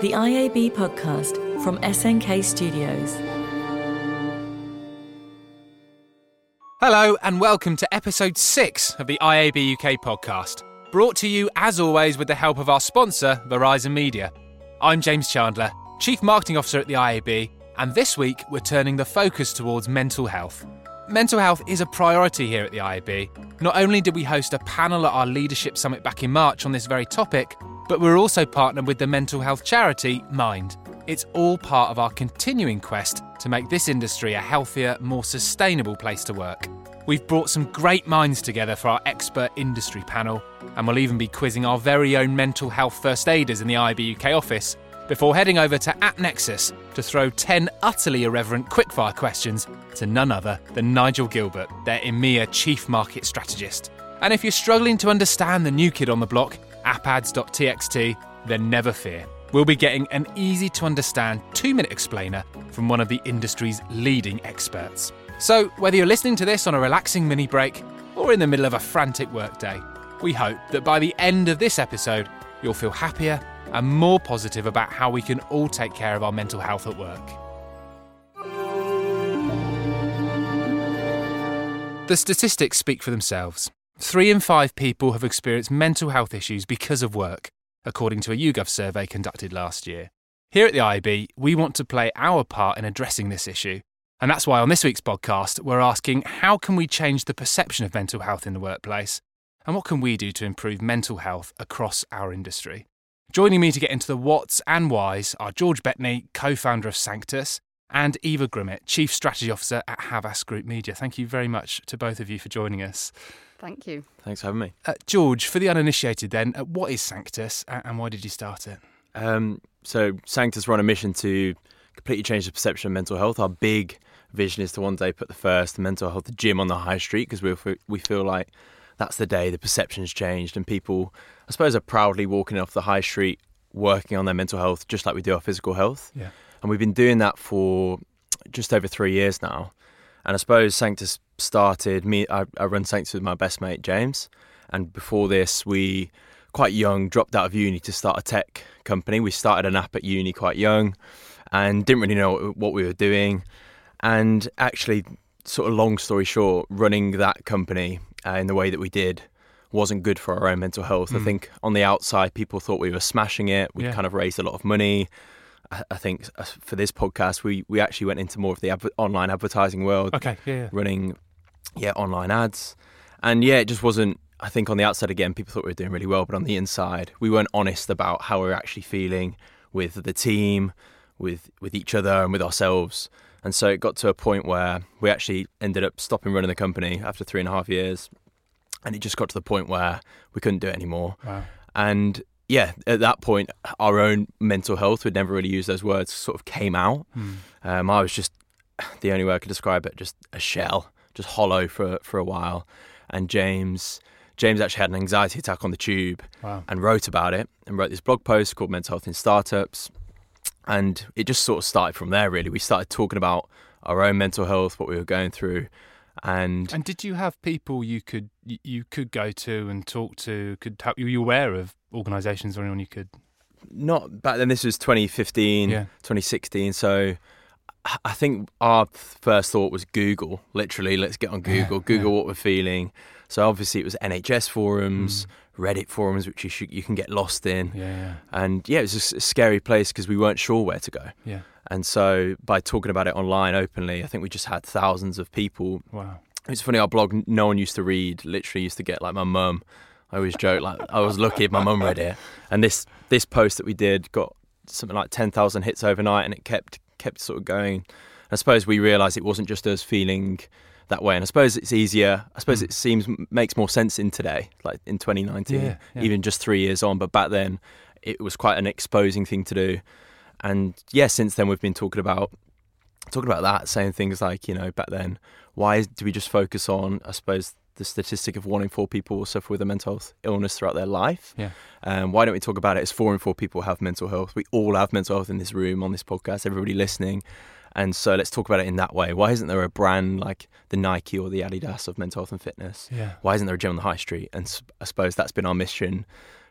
the IAB podcast from SNK Studios. Hello, and welcome to episode six of the IAB UK podcast, brought to you as always with the help of our sponsor, Verizon Media. I'm James Chandler, Chief Marketing Officer at the IAB, and this week we're turning the focus towards mental health. Mental health is a priority here at the IAB. Not only did we host a panel at our Leadership Summit back in March on this very topic, but we're also partnered with the mental health charity Mind. It's all part of our continuing quest to make this industry a healthier, more sustainable place to work. We've brought some great minds together for our expert industry panel, and we'll even be quizzing our very own mental health first aiders in the IAB UK office before heading over to AppNexus to throw 10 utterly irreverent quickfire questions to none other than Nigel Gilbert, their EMEA Chief Market Strategist. And if you're struggling to understand the new kid on the block, appads.txt, then never fear. We'll be getting an easy to understand two minute explainer from one of the industry's leading experts. So, whether you're listening to this on a relaxing mini break or in the middle of a frantic workday, we hope that by the end of this episode, you'll feel happier and more positive about how we can all take care of our mental health at work. The statistics speak for themselves. Three in five people have experienced mental health issues because of work, according to a YouGov survey conducted last year. Here at the IB, we want to play our part in addressing this issue. And that's why on this week's podcast, we're asking how can we change the perception of mental health in the workplace? And what can we do to improve mental health across our industry? Joining me to get into the whats and whys are George Bettany, co founder of Sanctus, and Eva Grimmett, Chief Strategy Officer at Havas Group Media. Thank you very much to both of you for joining us. Thank you. Thanks for having me. Uh, George, for the uninitiated, then, uh, what is Sanctus and why did you start it? Um, so, Sanctus run a mission to completely change the perception of mental health. Our big vision is to one day put the first mental health gym on the high street because we we feel like that's the day the perception's changed and people, I suppose, are proudly walking off the high street working on their mental health just like we do our physical health. Yeah. And we've been doing that for just over three years now. And I suppose Sanctus started me. I, I run Sanctus with my best mate James, and before this, we quite young dropped out of uni to start a tech company. We started an app at uni quite young, and didn't really know what we were doing. And actually, sort of long story short, running that company uh, in the way that we did wasn't good for our own mental health. Mm. I think on the outside, people thought we were smashing it. We yeah. kind of raised a lot of money. I, I think uh, for this podcast, we, we actually went into more of the online advertising world. Okay, yeah, yeah, running yeah online ads, and yeah, it just wasn't. I think on the outside again, people thought we were doing really well, but on the inside, we weren't honest about how we were actually feeling with the team, with with each other, and with ourselves. And so it got to a point where we actually ended up stopping running the company after three and a half years. And it just got to the point where we couldn't do it anymore. Wow. And yeah, at that point, our own mental health, we'd never really used those words, sort of came out. Mm. Um, I was just, the only way I could describe it, just a shell, just hollow for, for a while. And James, James actually had an anxiety attack on the tube wow. and wrote about it and wrote this blog post called Mental Health in Startups and it just sort of started from there really we started talking about our own mental health what we were going through and and did you have people you could you could go to and talk to could help you were you aware of organizations or anyone you could not back then this was 2015 yeah. 2016 so I think our first thought was Google. Literally, let's get on Google. Yeah, Google yeah. what we're feeling. So obviously, it was NHS forums, mm. Reddit forums, which you should, you can get lost in. Yeah, yeah. And yeah, it was a scary place because we weren't sure where to go. Yeah. And so by talking about it online openly, I think we just had thousands of people. Wow. It's funny. Our blog, no one used to read. Literally, used to get like my mum. I always joke like I was lucky if my mum read it. And this this post that we did got something like ten thousand hits overnight, and it kept kept sort of going. I suppose we realised it wasn't just us feeling that way, and I suppose it's easier. I suppose mm. it seems makes more sense in today, like in 2019, yeah, yeah. even just three years on. But back then, it was quite an exposing thing to do. And yeah, since then we've been talking about talking about that, saying things like, you know, back then, why do we just focus on, I suppose, the statistic of one in four people will suffer with a mental health illness throughout their life. Yeah. Um, why don't we talk about it as four in four people have mental health? We all have mental health in this room, on this podcast, everybody listening. And so let's talk about it in that way. Why isn't there a brand like the Nike or the Adidas of mental health and fitness? Yeah. Why isn't there a gym on the high street? And I suppose that's been our mission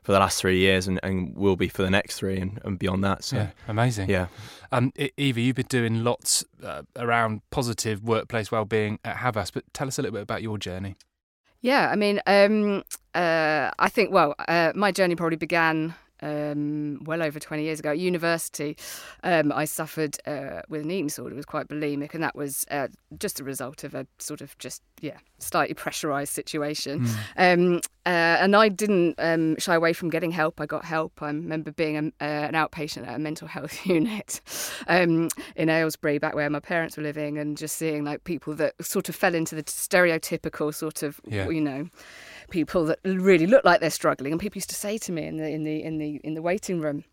for the last three years, and, and will be for the next three and, and beyond that. So Yeah, amazing. yeah. Um, Eva, you've been doing lots uh, around positive workplace well-being at Havas, but tell us a little bit about your journey. Yeah, I mean, um, uh, I think, well, uh, my journey probably began um, well over 20 years ago at university. Um, I suffered uh, with an eating disorder, It was quite bulimic, and that was uh, just a result of a sort of just, yeah, slightly pressurised situation. Um, uh, and I didn't um, shy away from getting help. I got help. I remember being a, uh, an outpatient at a mental health unit um, in Aylesbury, back where my parents were living, and just seeing like people that sort of fell into the stereotypical sort of, Yeah. you know, people that really look like they're struggling. And people used to say to me in the in the in the in the waiting room.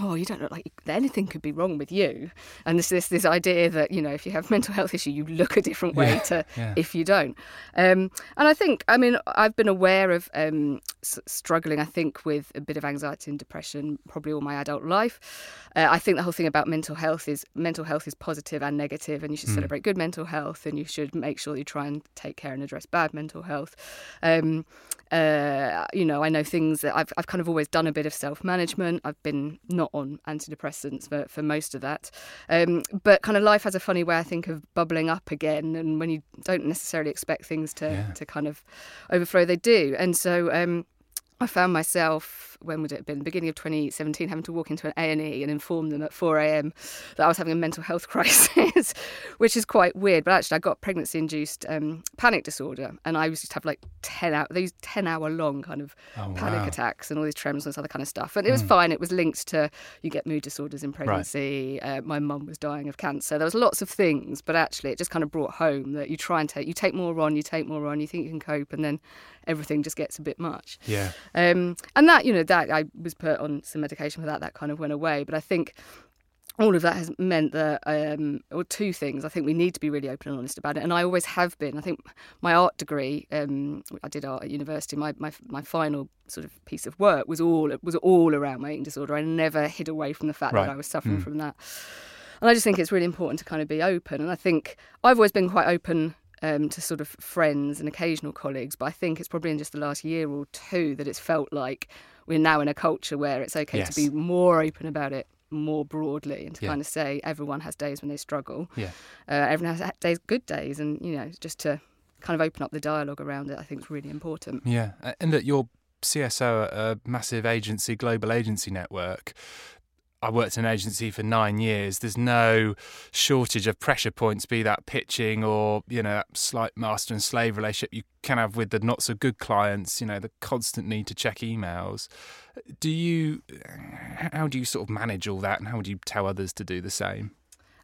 Oh, you don't look like anything could be wrong with you, and this this this idea that you know if you have mental health issue, you look a different way Yeah, to yeah. if you don't. Um, and I think, I mean, I've been aware of um, s- struggling, I think, with a bit of anxiety and depression probably all my adult life. Uh, I think the whole thing about mental health is mental health is positive and negative, and you should celebrate good mental health, and you should make sure you try and take care and address bad mental health. Um, uh, you know, I know things that I've, I've kind of always done a bit of self management. I've been not on antidepressants for, for most of that. Um, but kind of life has a funny way, I think, of bubbling up again. And when you don't necessarily expect things to, Yeah. to kind of overflow, they do. And so um, I found myself, when would it have been, beginning of 2017, having to walk into an A&E and inform them at 4am that I was having a mental health crisis, which is quite weird. But actually, I got pregnancy-induced um, panic disorder, and I used to have like 10 hour, these 10-hour long kind of Oh, panic wow. attacks and all these tremors and this other kind of stuff. And it was fine. It was linked to you get mood disorders in pregnancy. Uh, my mum was dying of cancer. There was lots of things, but actually, it just kind of brought home that you try and take you take more on, you take more on, you think you can cope, and then everything just gets a bit much. Yeah. Um, and that, you know, that I was put on some medication for that. That kind of went away. But I think all of that has meant that, um, or two things. I think we need to be really open and honest about it, and I always have been. I think my art degree, um, I did art at university. My, my my final sort of piece of work was all was all around my eating disorder. I never hid away from the fact Right. that I was suffering from that. And I just think it's really important to kind of be open. And I think I've always been quite open um, to sort of friends and occasional colleagues, but I think it's probably in just the last year or two that it's felt like we're now in a culture where it's okay Yes. to be more open about it more broadly and to Yeah. kind of say everyone has days when they struggle. Yeah. Uh, everyone has days, good days, and you know, just to kind of open up the dialogue around it, I think is really important. Yeah, and that your CSO a massive agency, global agency network. I worked in an agency for nine years. There's no shortage of pressure points, be that pitching or you know that slight master and slave relationship you can have with the not so good clients. You know the constant need to check emails. Do you? How do you sort of manage all that, and how would you tell others to do the same?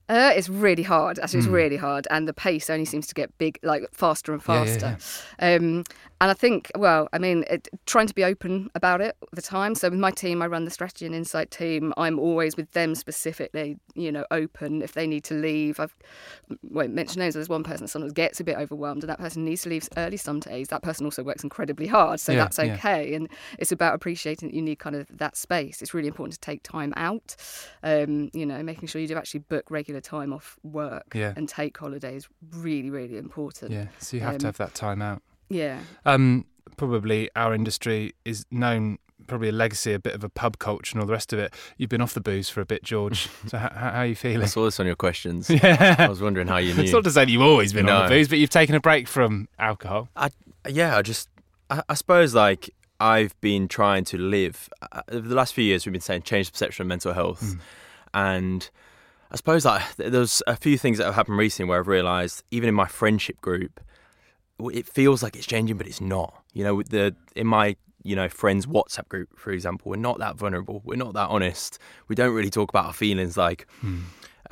Uh, it's really hard. Actually, it's Mm. really hard, and the pace only seems to get big, like faster and Yeah, yeah, faster. Um, and I think, well, I mean, it, trying to be open about it all the time. So with my team, I run the strategy and insight team. I'm always with them specifically, you know, open if they need to leave. I've won't mention names. There's one person that sometimes gets a bit overwhelmed, and that person needs to leave early some days. That person also works incredibly hard, so Yeah, that's yeah. okay. And it's about appreciating that you need kind of that space. It's really important to take time out. Um, you know, making sure you do actually book regular time off work Yeah. and take holidays. Really, really important. Yeah, so you have to Um, have that time out. Yeah. Um, probably our industry is known, probably a legacy, a bit of a pub culture and all the rest of it. You've been off the booze for a bit, George. so how, how are you feeling? I saw this on your questions. Yeah. I was wondering how you knew. It's not to say that you've always been on the booze, but you've taken a break from alcohol. I yeah, I just, I, I suppose like I've been trying to live. Uh, over the last few years, we've been saying change the perception of mental health, Mm. and I suppose like there's a few things that have happened recently where I've realised, even in my friendship group, it feels like it's changing, but it's not. You know, the in my you know friends WhatsApp group, for example, we're not that vulnerable. We're not that honest. We don't really talk about our feelings like.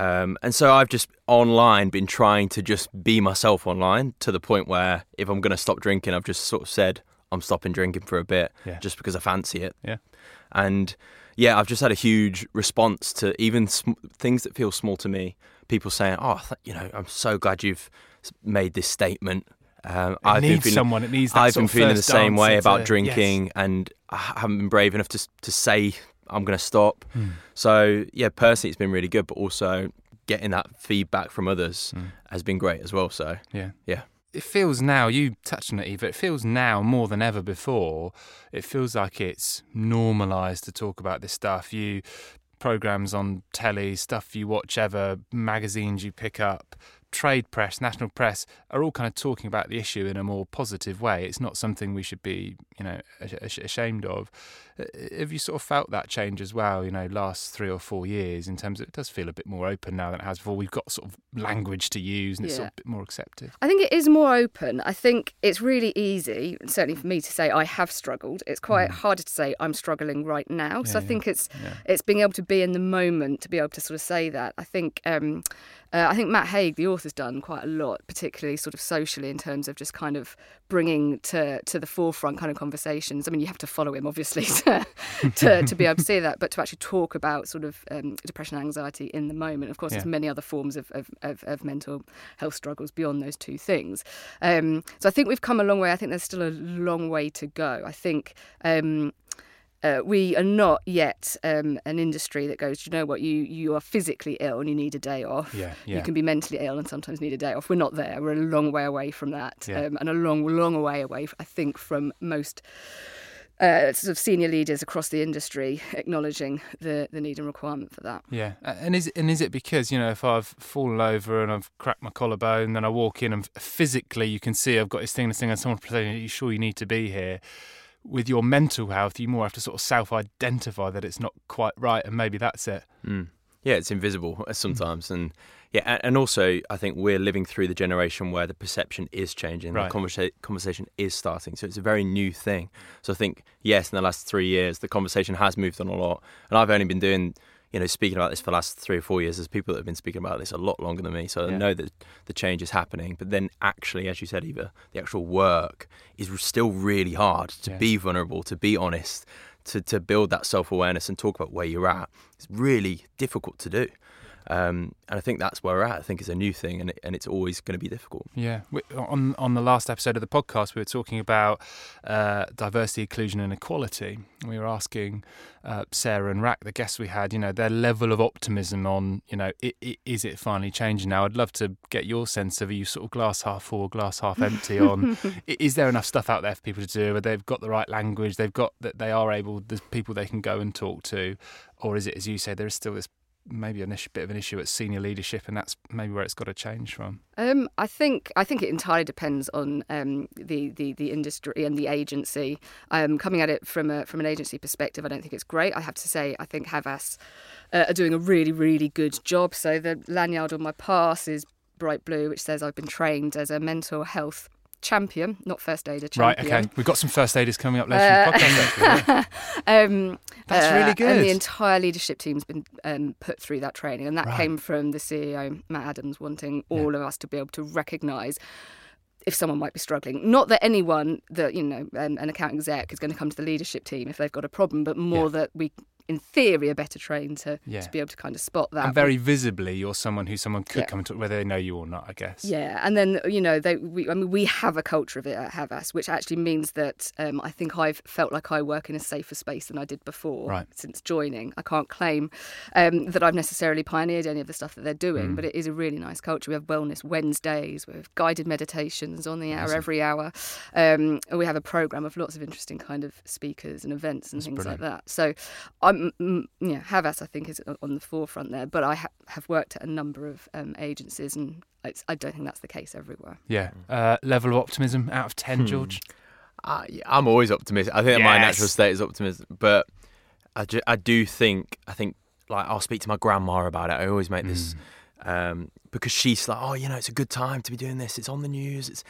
Um, and so I've just online been trying to just be myself online to the point where if I'm going to stop drinking, I've just sort of said I'm stopping drinking for a bit Yeah. just because I fancy it. Yeah. And yeah, I've just had a huge response to even sm- things that feel small to me. People saying, "Oh, th- you know, I'm so glad you've made this statement." Um, It needs someone. It needs that I've been feeling the same way about yes. drinking, and I haven't been brave enough to to say I'm going to stop. Hmm. So yeah, personally, it's been really good, but also getting that feedback from others Mm. has been great as well. So Yeah. Yeah. It feels now, you touched on it, Eva, it feels now more than ever before, it feels like it's normalised to talk about this stuff. You programs on telly, stuff you watch ever, magazines you pick up, trade press, national press are all kind of talking about the issue in a more positive way. It's not something we should be, you know, ashamed of. Uh, have you sort of felt that change as well? You know, last three or four years in terms of it does feel a bit more open now than it has before. We've got sort of language to use and yeah. it's sort of a bit more accepted. I think it is more open. I think it's really easy, certainly for me to say I have struggled. It's quite mm. harder to say I'm struggling right now. Yeah, so I think it's yeah. it's being able to be in the moment to be able to sort of say that. I think. Um, uh, I think Matt Haig, the author's done quite a lot, particularly sort of socially in terms of just kind of bringing to to the forefront kind of conversations. I mean, you have to follow him obviously to to, to be able to see that, but to actually talk about sort of um, depression and anxiety in the moment. Of course, yeah. there's many other forms of, of, of, of, mental health struggles beyond those two things. Um, so I think we've come a long way. I think there's still a long way to go. I think. Um, uh, we are not yet um, an industry that goes, you know what, you you are physically ill and you need a day off. Yeah, yeah. You can be mentally ill and sometimes need a day off. We're not there. We're a long way away from that, yeah. um, and a long, long way away, I think, from most. Uh, sort of senior leaders across the industry acknowledging the, the need and requirement for that. Yeah, and is and is it because you know if I've fallen over and I've cracked my collarbone, then I walk in and physically you can see I've got this thing, this thing, and someone's saying, "Are you sure you need to be here?" With your mental health, you more have to sort of self identify that it's not quite right, and maybe that's it. Mm. Yeah, it's invisible sometimes, mm. and yeah, and also I think we're living through the generation where the perception is changing, right. the conversa- conversation is starting. So it's a very new thing. So I think yes, in the last three years, the conversation has moved on a lot, and I've only been doing you know, speaking about this for the last three or four years, there's people that have been speaking about this a lot longer than me. So yeah. I know that the change is happening. But then, actually, as you said, Eva, the actual work is still really hard to yeah. be vulnerable, to be honest, to, to build that self awareness and talk about where you're at. It's really difficult to do. Um, and I think that's where we're at. I think it's a new thing, and it, and it's always going to be difficult. Yeah. On on the last episode of the podcast, we were talking about uh, diversity, inclusion, and equality. We were asking uh, Sarah and Rack, the guests we had, you know, their level of optimism on, you know, it, it, is it finally changing now? I'd love to get your sense of are you sort of glass half full, glass half empty on is there enough stuff out there for people to do? Where they've got the right language, they've got that they are able, there's people they can go and talk to, or is it as you say, there is still this maybe a bit of an issue at senior leadership, and that's maybe where it's got to change from. Um, I think I think it entirely depends on um, the, the the industry and the agency. Um, coming at it from a from an agency perspective, I don't think it's great. I have to say, I think Havas uh, are doing a really really good job. So the lanyard on my pass is bright blue, which says I've been trained as a mental health champion, not first aider champion. Right, okay. We've got some first aiders coming up later uh, in the podcast. um, That's uh, really good. And the entire leadership team's been um, put through that training, and that right. came from the CEO, Matt Adams, wanting all yeah. of us to be able to recognise if someone might be struggling. Not that anyone that you know, an, an account exec is going to come to the leadership team if they've got a problem, but more yeah. that we in theory, are better trained to, yeah. to be able to kind of spot that. And very visibly, you're someone who someone could yeah. come and talk, whether they know you or not, I guess. Yeah, and then you know, they, we, I mean, we have a culture of it at Havas, which actually means that um, I think I've felt like I work in a safer space than I did before right. since joining. I can't claim um, that I've necessarily pioneered any of the stuff that they're doing, mm. but it is a really nice culture. We have wellness Wednesdays, we have guided meditations on the hour awesome. every hour. Um, we have a program of lots of interesting kind of speakers and events and That's things brilliant. like that. So I'm yeah, Havas I think is on the forefront there, but I ha- have worked at a number of um, agencies, and I don't think that's the case everywhere. Yeah, uh, level of optimism out of ten, hmm. George. Uh, I'm always optimistic. I think yes. my natural state is optimism, but I, ju- I do think I think like I'll speak to my grandma about it. I always make mm. this hmm. um, because she's like, oh, you know, it's a good time to be doing this. It's on the news. It's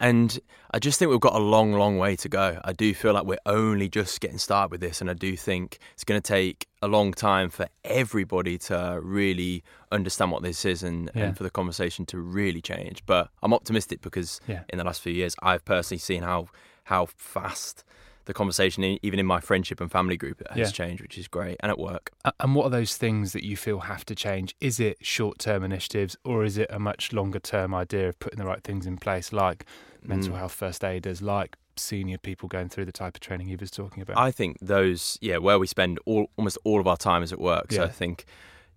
and I just think we've got a long, long way to go. I do feel like we're only just getting started with this, and I do think it's going to take a long time for everybody to really understand what this is and, yeah. and for the conversation to really change. But I'm optimistic because yeah. in the last few years, I've personally seen how how fast the conversation, even in my friendship and family group, has yeah. changed, which is great, and at work. And what are those things that you feel have to change? Is it short term initiatives, or is it a much longer term idea of putting the right things in place, like mental mm. health first aiders, like senior people going through the type of training he was talking about? I think those, yeah, where we spend all almost all of our time is at work. So. I think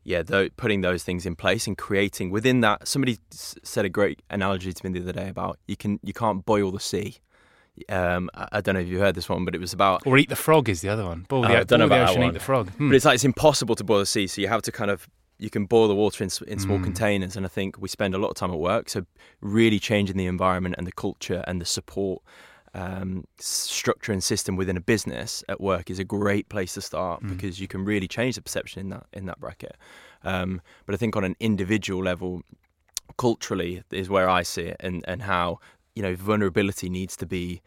yeah, tho- putting those things in place and creating within that. Somebody s- said a great analogy to me the other day about you can you can't boil the sea. Um, I, don't know if you heard this one, but it was about Or eat the frog is the other one. Boil the, Oh, I don't know the about that ocean, one. eat the frog. Hmm. But it's like it's impossible to boil the sea, so you have to kind of you can boil the water in, in small Mm. containers. And I think we spend a lot of time at work, so really changing the environment and the culture and the support um, structure and system within a business at work is a great place to start Mm. because you can really change the perception in that in that bracket. Um, but I think on an individual level, culturally is where I see it, and and how you know vulnerability needs to be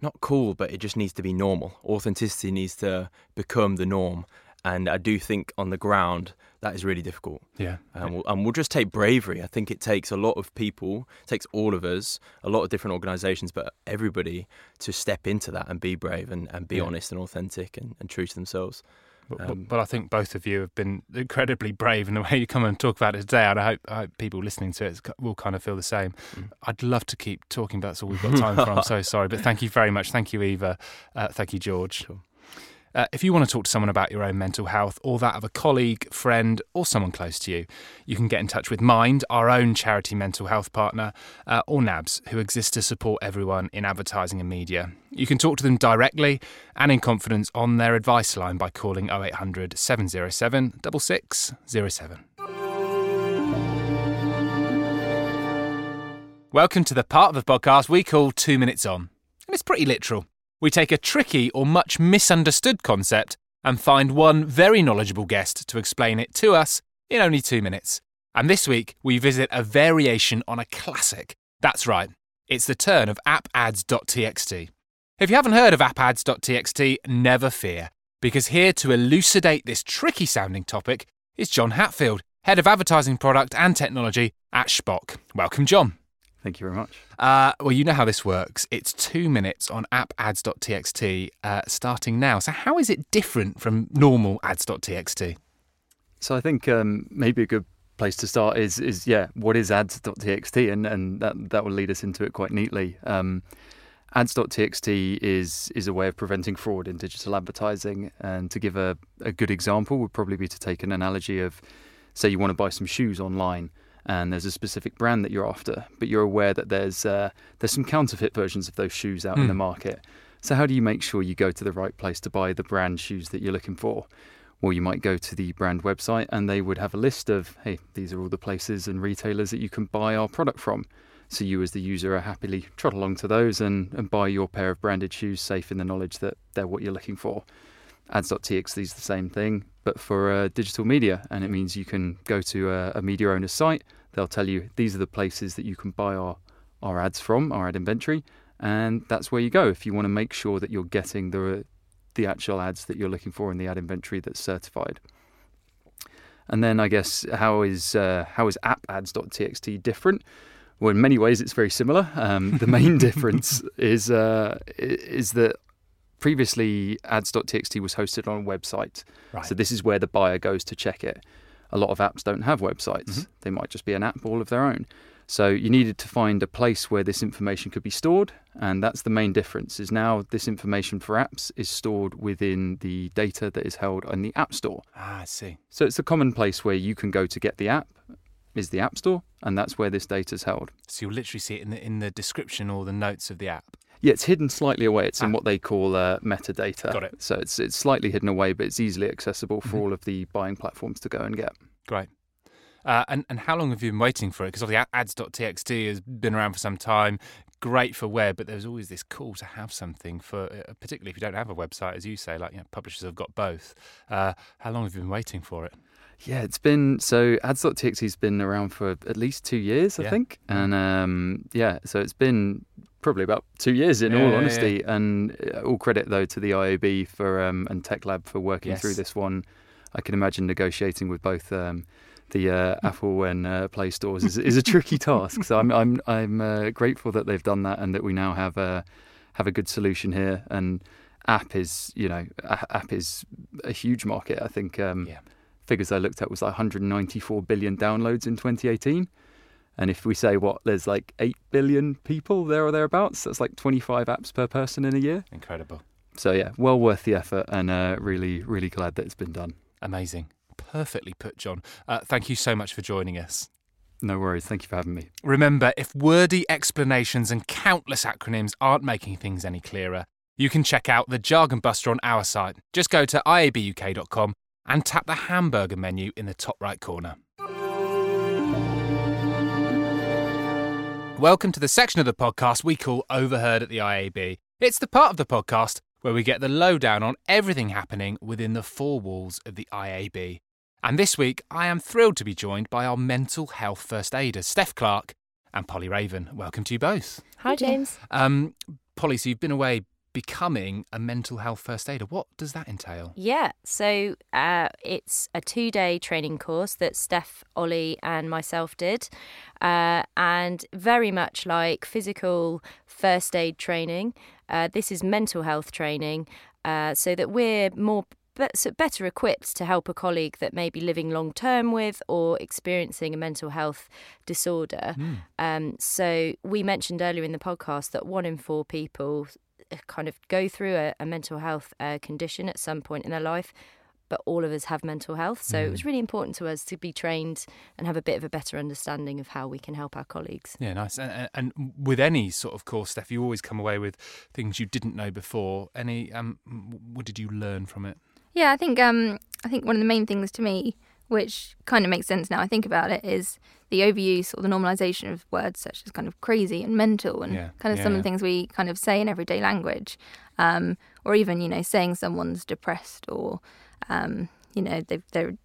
not cool, but it just needs to be normal. Authenticity needs to become the norm. And I do think on the ground that is really difficult. yeah. Um, we'll, and we'll just take bravery. I think it takes a lot of people, it takes all of us, a lot of different organisations, but everybody to step into that and be brave and, and be Yeah. honest and authentic and, and true to themselves. But, Um, but I think both of you have been incredibly brave in the way you come and talk about it today, and I hope, I hope people listening to it will kind of feel the same. Mm. I'd love to keep talking, but that's all we've got time for. I'm so sorry, but thank you very much. Thank you, Eva. Uh, thank you, George. Sure. Uh, if you want to talk to someone about your own mental health or that of a colleague, friend, or someone close to you, you can get in touch with Mind, our own charity mental health partner, uh, or NABS, who exist to support everyone in advertising and media. You can talk to them directly and in confidence on their advice line by calling 0800 707 6607. Welcome to the part of the podcast we call Two Minutes On. And it's pretty literal. We take a tricky or much misunderstood concept and find one very knowledgeable guest to explain it to us in only two minutes. And this week, we visit a variation on a classic. That's right, it's the turn of appads.txt. If you haven't heard of appads.txt, never fear, because here to elucidate this tricky sounding topic is Jon Hatfield, Head of Advertising Product and Technology at Shpock. Welcome, Jon. Thank you very much. Uh, well, you know how this works. It's two minutes on appads.txt uh, starting now. So, how is it different from normal ads.txt? So I think um, maybe a good place to start is is yeah, what is ads.txt, and and that that will lead us into it quite neatly. Um, ads.txt is is a way of preventing fraud in digital advertising, and to give a, a good example would probably be to take an analogy of, say, you want to buy some shoes online. And there's a specific brand that you're after, but you're aware that there's uh, there's some counterfeit versions of those shoes out in Hmm. the market. So how do you make sure you go to the right place to buy the brand shoes that you're looking for? Well, you might go to the brand website and they would have a list of, hey, these are all the places and retailers that you can buy our product from. So you, as the user, are happily trot along to those and, and buy your pair of branded shoes, safe in the knowledge that they're what you're looking for. Ads.txt is the same thing, but for uh, digital media, and it means you can go to a, a media owner's site. They'll tell you these are the places that you can buy our, our ads from, our ad inventory, and that's where you go if you want to make sure that you're getting the the actual ads that you're looking for in the ad inventory that's certified. And then I guess how is uh, how is app ads.txt different? Well, in many ways it's very similar. Um, the main difference is uh, is that previously ads.txt was hosted on a website. Right. So this is where the buyer goes to check it. A lot of apps don't have websites. Mhm. They might just be an app all of their own. So you needed to find a place where this information could be stored, and that's the main difference. Is now this information for apps is stored within the data that is held in the App Store. ah, I see. So it's a common place where you can go to get the app is the App Store, and that's where this data is held. So you'll literally see it in the in the description or the notes of the app. Yeah, it's hidden slightly away. It's in Ah. what they call uh, metadata. Got it. So it's it's slightly hidden away, but it's easily accessible for Mhm. all of the buying platforms to go and get. Great. Uh, and and how long have you been waiting for it? Because obviously ads.txt has been around for some time. Great for web, but there's always this call to have something for, uh, particularly if you don't have a website, as you say, like you know, publishers have got both. Uh, how long have you been waiting for it? Yeah, it's been so ads.txt's been around for at least two years, I Yeah. think. Mm. And um, yeah, so it's been probably about two years in Yeah, all yeah, honesty. And uh, all credit though to the IAB for um, and Tech Lab for working through this one. I can imagine negotiating with both um, the uh, Apple and uh, Play stores is, is a tricky task. So I'm I'm I'm uh, grateful that they've done that and that we now have a have a good solution here. And app is you know a- app is a huge market. I think. Um, Yeah. figures I looked at was like 194 billion downloads in 2018. And if we say what, there's like 8 billion people there or thereabouts, that's like 25 apps per person in a year. Incredible. So, yeah, well worth the effort and uh, really, really glad that it's been done. Amazing. perfectly put, Jon. Uh, thank you so much for joining us. No worries. Thank you for having me. Remember, if wordy explanations and countless acronyms aren't making things any clearer, you can check out the Jargon Buster on our site. Just go to iabuk.com and tap the hamburger menu in the top right corner. Welcome to the section of the podcast we call Overheard at the IAB. It's the part of the podcast where we get the lowdown on everything happening within the four walls of the IAB. And this week, I am thrilled to be joined by our mental health first aiders, Steph Clark and Polly Raven. Welcome to you both. Hi, James. Um, Polly, so you've been away becoming a mental health first aider. What does that entail? Yeah, so uh, it's a two day training course that Steph, Ollie, and myself did. Uh, and very much like physical first aid training, uh, this is mental health training uh, so that we're more better equipped to help a colleague that may be living long term with or experiencing a mental health disorder. Mm. Um, so, we mentioned earlier in the podcast that one in four people kind of go through a, a mental health uh, condition at some point in their life. But all of us have mental health. So mm. it was really important to us to be trained and have a bit of a better understanding of how we can help our colleagues. Yeah, nice. And, and with any sort of course, Steph, you always come away with things you didn't know before. Any, um, what did you learn from it? Yeah, I think um, I think one of the main things to me, which kind of makes sense now I think about it, is the overuse or the normalization of words such as kind of crazy and mental and yeah. kind of yeah, some yeah. of the things we kind of say in everyday language, um, or even you know saying someone's depressed or um, you know they they're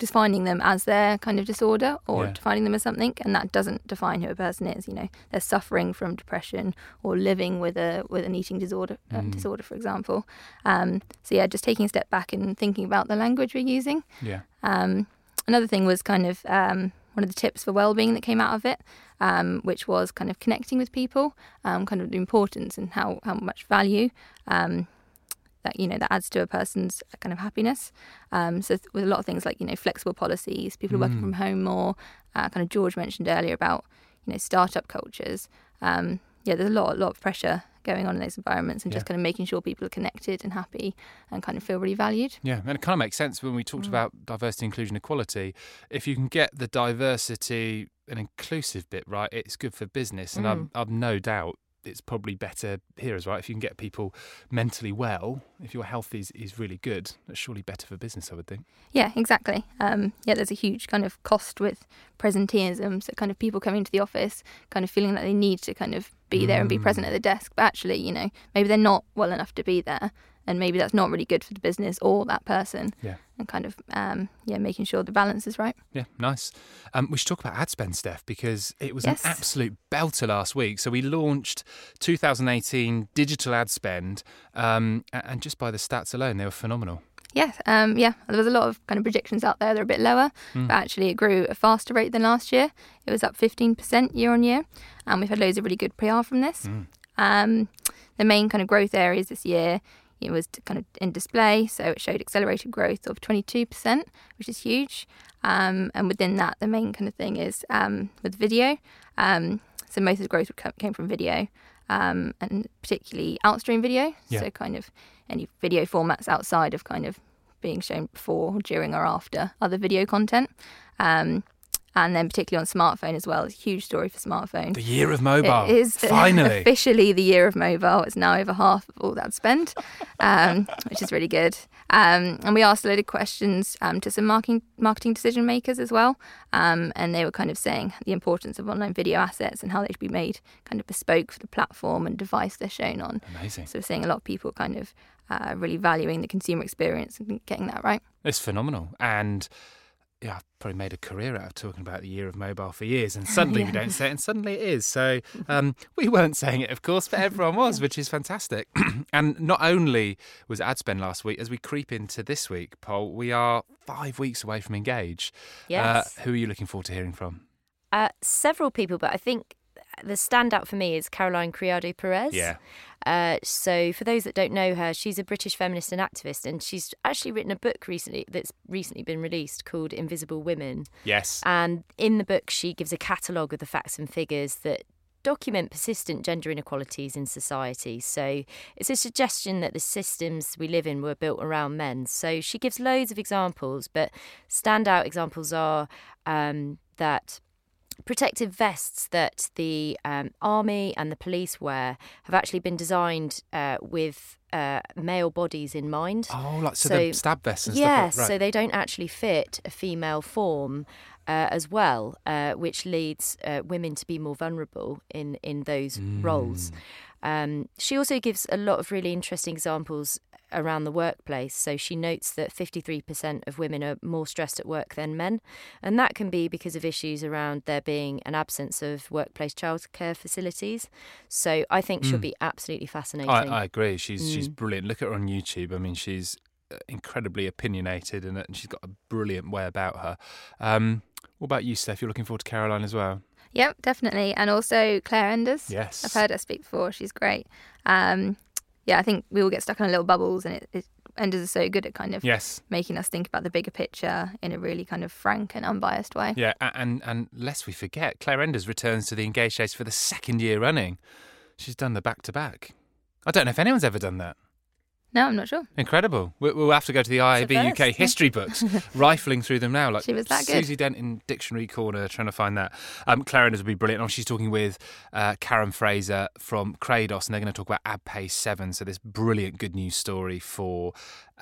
defining them as their kind of disorder or yeah. defining them as something and that doesn't define who a person is you know they're suffering from depression or living with a with an eating disorder uh, mm. disorder for example um, so yeah just taking a step back and thinking about the language we're using yeah um, another thing was kind of um, one of the tips for well-being that came out of it, um, which was kind of connecting with people, um, kind of the importance and how how much value um, that you know that adds to a person's kind of happiness. Um, so with a lot of things like you know flexible policies, people mm. working from home more. Uh, kind of George mentioned earlier about you know startup cultures. Um, yeah, there's a lot a lot of pressure going on in those environments and yeah. just kind of making sure people are connected and happy and kind of feel really valued. Yeah, and it kind of makes sense when we talked mm. about diversity, inclusion, equality. If you can get the diversity and inclusive bit right, it's good for business. And mm. I've, I've no doubt it's probably better here as well. If you can get people mentally well, if your health is, is really good, that's surely better for business, I would think. Yeah, exactly. Um, yeah, there's a huge kind of cost with presenteeism. So, kind of people coming to the office, kind of feeling that they need to kind of be there and be present at the desk, but actually, you know, maybe they're not well enough to be there and maybe that's not really good for the business or that person. Yeah. And kind of um, yeah, making sure the balance is right. Yeah, nice. Um, we should talk about ad spend, Steph, because it was yes. an absolute belter last week. So we launched 2018 digital ad spend, um, and just by the stats alone, they were phenomenal. Yeah, um, yeah. There was a lot of kind of projections out there. They're a bit lower, mm. but actually it grew at a faster rate than last year. It was up 15% year on year, and we've had loads of really good PR from this. Mm. Um, the main kind of growth areas this year it was kind of in display, so it showed accelerated growth of 22%, which is huge. Um, and within that, the main kind of thing is um, with video. Um, so most of the growth came from video, um, and particularly outstream video. Yeah. So kind of any video formats outside of kind of being shown before, during, or after other video content. Um, and then particularly on smartphone as well. It's a huge story for smartphone. The year of mobile. It is finally officially the year of mobile. It's now over half of all that spend, um, which is really good. Um, and we asked a load of questions um, to some marketing marketing decision makers as well, um, and they were kind of saying the importance of online video assets and how they should be made kind of bespoke for the platform and device they're shown on. Amazing. So we're seeing a lot of people kind of uh, really valuing the consumer experience and getting that right. It's phenomenal and yeah, I've probably made a career out of talking about the year of mobile for years, and suddenly yeah. we don't say it, and suddenly it is. So um, we weren't saying it, of course, but everyone was, which is fantastic. and not only was ad spend last week, as we creep into this week, Paul, we are five weeks away from Engage. Uh, yes. Uh, who are you looking forward to hearing from? Uh, several people, but I think the standout for me is Caroline Criado Perez. Yeah. Uh, so, for those that don't know her, she's a British feminist and activist, and she's actually written a book recently that's recently been released called Invisible Women. Yes. And in the book, she gives a catalogue of the facts and figures that document persistent gender inequalities in society. So it's a suggestion that the systems we live in were built around men. So she gives loads of examples, but standout examples are um, that protective vests that the um, army and the police wear have actually been designed uh, with uh, male bodies in mind. Oh, like so, So- the stab vests and Yes, stuff. like- so they don't actually fit a female form uh, as well, uh, which leads uh, women to be more vulnerable in in those Mm. roles. Um, she also gives a lot of really interesting examples around the workplace. So she notes that 53% of women are more stressed at work than men, and that can be because of issues around there being an absence of workplace childcare facilities. So I think she'll Mm. be absolutely fascinating. I, I agree. She's she's Mm. brilliant. Look at her on YouTube. I mean, she's uh, incredibly opinionated and, and she's got a brilliant way about her. Um, what about you, Steph? You're looking forward to Caroline as well. Yep, definitely. And also Claire Enders. Yes. I've heard her speak before. She's great. Um, yeah, I think we all get stuck in little bubbles, and it, it, Enders is so good at kind of Yes. making us think about the bigger picture in a really kind of frank and unbiased way. Yeah, a- and and lest we forget, Claire Enders returns to the Engaged Chase for the second year running. She's done the back to back. I don't know if anyone's ever done that. No, I'm not sure. Incredible. We- We'll have to go to the IAB UK history books, rifling through them now. Like She was that good. Susie Dent in Dictionary Corner, trying to find that. Um, Claire Enders will be brilliant. Oh, she's talking with uh, Karen Fraser from Credos, and they're going to talk about AdPay 7. So, this brilliant good news story for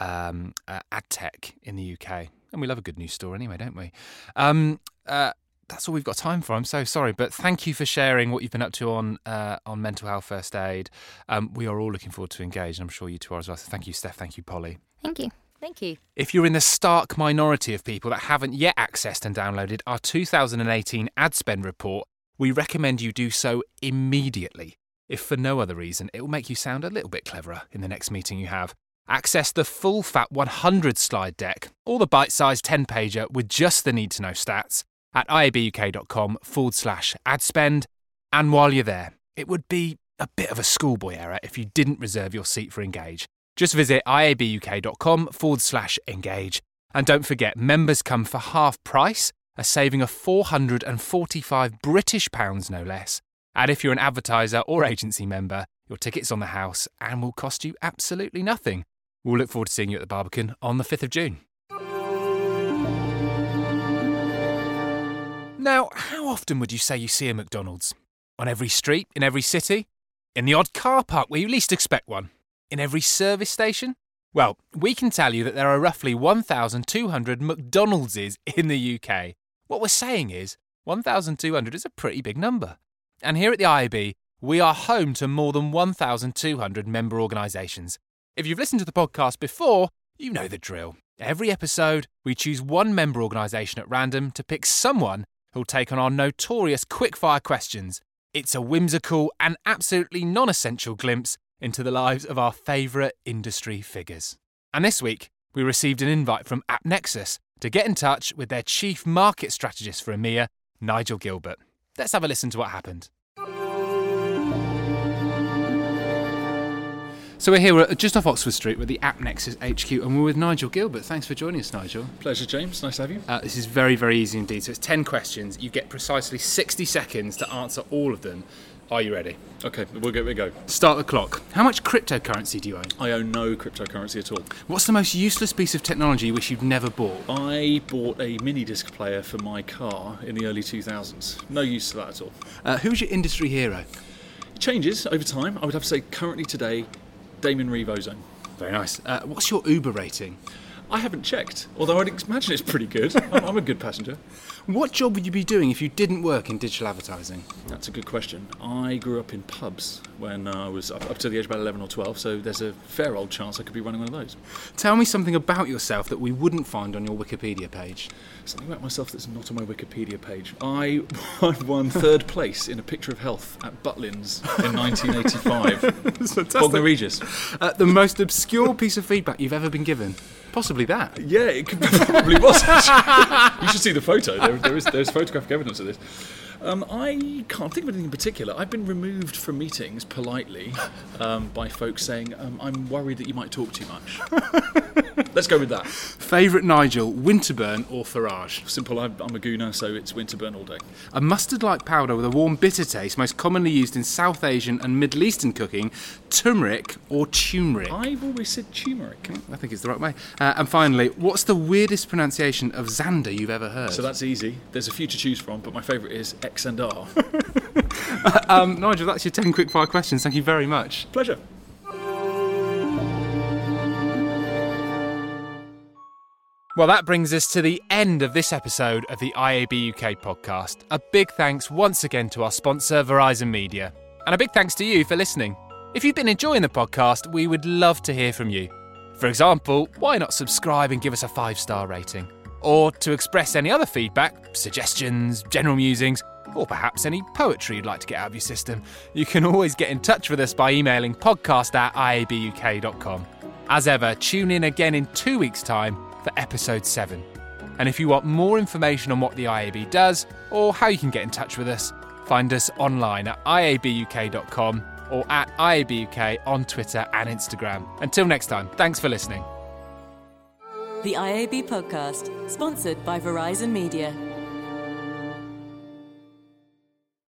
um, uh, ad tech in the UK. And we love a good news story anyway, don't we? Um, uh, that's all we've got time for. I'm so sorry, but thank you for sharing what you've been up to on uh, on mental health first aid. Um, we are all looking forward to engage, and I'm sure you two are as well. So thank you, Steph. Thank you, Polly. Thank you. Thank you. If you're in the stark minority of people that haven't yet accessed and downloaded our 2018 ad spend report, we recommend you do so immediately. If for no other reason, it will make you sound a little bit cleverer in the next meeting you have. Access the full fat 100 slide deck or the bite sized 10 pager with just the need to know stats at iabuk.com forward slash ad spend. And while you're there, it would be a bit of a schoolboy error if you didn't reserve your seat for Engage. Just visit iabuk.com forward slash engage. And don't forget, members come for half price, a saving of 445 British pounds no less. And if you're an advertiser or agency member, your ticket's on the house and will cost you absolutely nothing. We'll look forward to seeing you at the Barbican on the 5th of June. Now, how often would you say you see a McDonald's? On every street, in every city? In the odd car park where you least expect one? In every service station? Well, we can tell you that there are roughly 1,200 McDonald'ses in the UK. What we're saying is 1,200 is a pretty big number. And here at the IAB, we are home to more than 1,200 member organisations. If you've listened to the podcast before, you know the drill. Every episode, we choose one member organisation at random to pick someone who'll take on our notorious quickfire questions. It's a whimsical and absolutely non essential glimpse into the lives of our favourite industry figures. And this week, we received an invite from AppNexus to get in touch with their chief market strategist for EMEA, Nigel Gilbert. Let's have a listen to what happened. So we're here we're just off Oxford Street with the App AppNexus HQ, and we're with Nigel Gilbert. Thanks for joining us, Nigel. Pleasure, James. Nice to have you. Uh, this is very, very easy indeed. So it's 10 questions. You get precisely 60 seconds to answer all of them. Are you ready? Okay, we'll go. We go. Start the clock. How much cryptocurrency do you own? I own no cryptocurrency at all. What's the most useless piece of technology you wish you'd never bought? I bought a mini disc player for my car in the early 2000s. No use to that at all. Uh, who's your industry hero? It changes over time. I would have to say, currently today, Damon Reeve Ozone. Very nice. Uh, what's your Uber rating? I haven't checked, although I'd imagine it's pretty good. I'm, I'm a good passenger. What job would you be doing if you didn't work in digital advertising? That's a good question. I grew up in pubs when I was up, up to the age of about 11 or 12, so there's a fair old chance I could be running one of those. Tell me something about yourself that we wouldn't find on your Wikipedia page. Something about myself that's not on my Wikipedia page. I won third place in a picture of health at Butlins in 1985. Bognor Regis. Uh, the most obscure piece of feedback you've ever been given? Possibly that. Yeah, it could, probably was. you should see the photo. There, there is there's photographic evidence of this. Um, I can't think of anything in particular. I've been removed from meetings politely um, by folks saying, um, I'm worried that you might talk too much. Let's go with that. Favourite Nigel, Winterburn or Farage? Simple, I'm, I'm a gooner, so it's Winterburn all day. A mustard like powder with a warm bitter taste, most commonly used in South Asian and Middle Eastern cooking, turmeric or turmeric? I've always said turmeric. I think it's the right way. Uh, and finally, what's the weirdest pronunciation of Xandr you've ever heard? So that's easy. There's a few to choose from, but my favourite is X and R. um, Nigel, that's your 10 quick fire questions. Thank you very much. Pleasure. Well, that brings us to the end of this episode of the IAB UK podcast. A big thanks once again to our sponsor, Verizon Media. And a big thanks to you for listening. If you've been enjoying the podcast, we would love to hear from you. For example, why not subscribe and give us a five star rating? Or to express any other feedback, suggestions, general musings, or perhaps any poetry you'd like to get out of your system, you can always get in touch with us by emailing podcast at iabuk.com. As ever, tune in again in two weeks' time for episode 7. And if you want more information on what the IAB does or how you can get in touch with us, find us online at iabuk.com or at IABUK on Twitter and Instagram. Until next time, thanks for listening. The IAB podcast, sponsored by Verizon Media.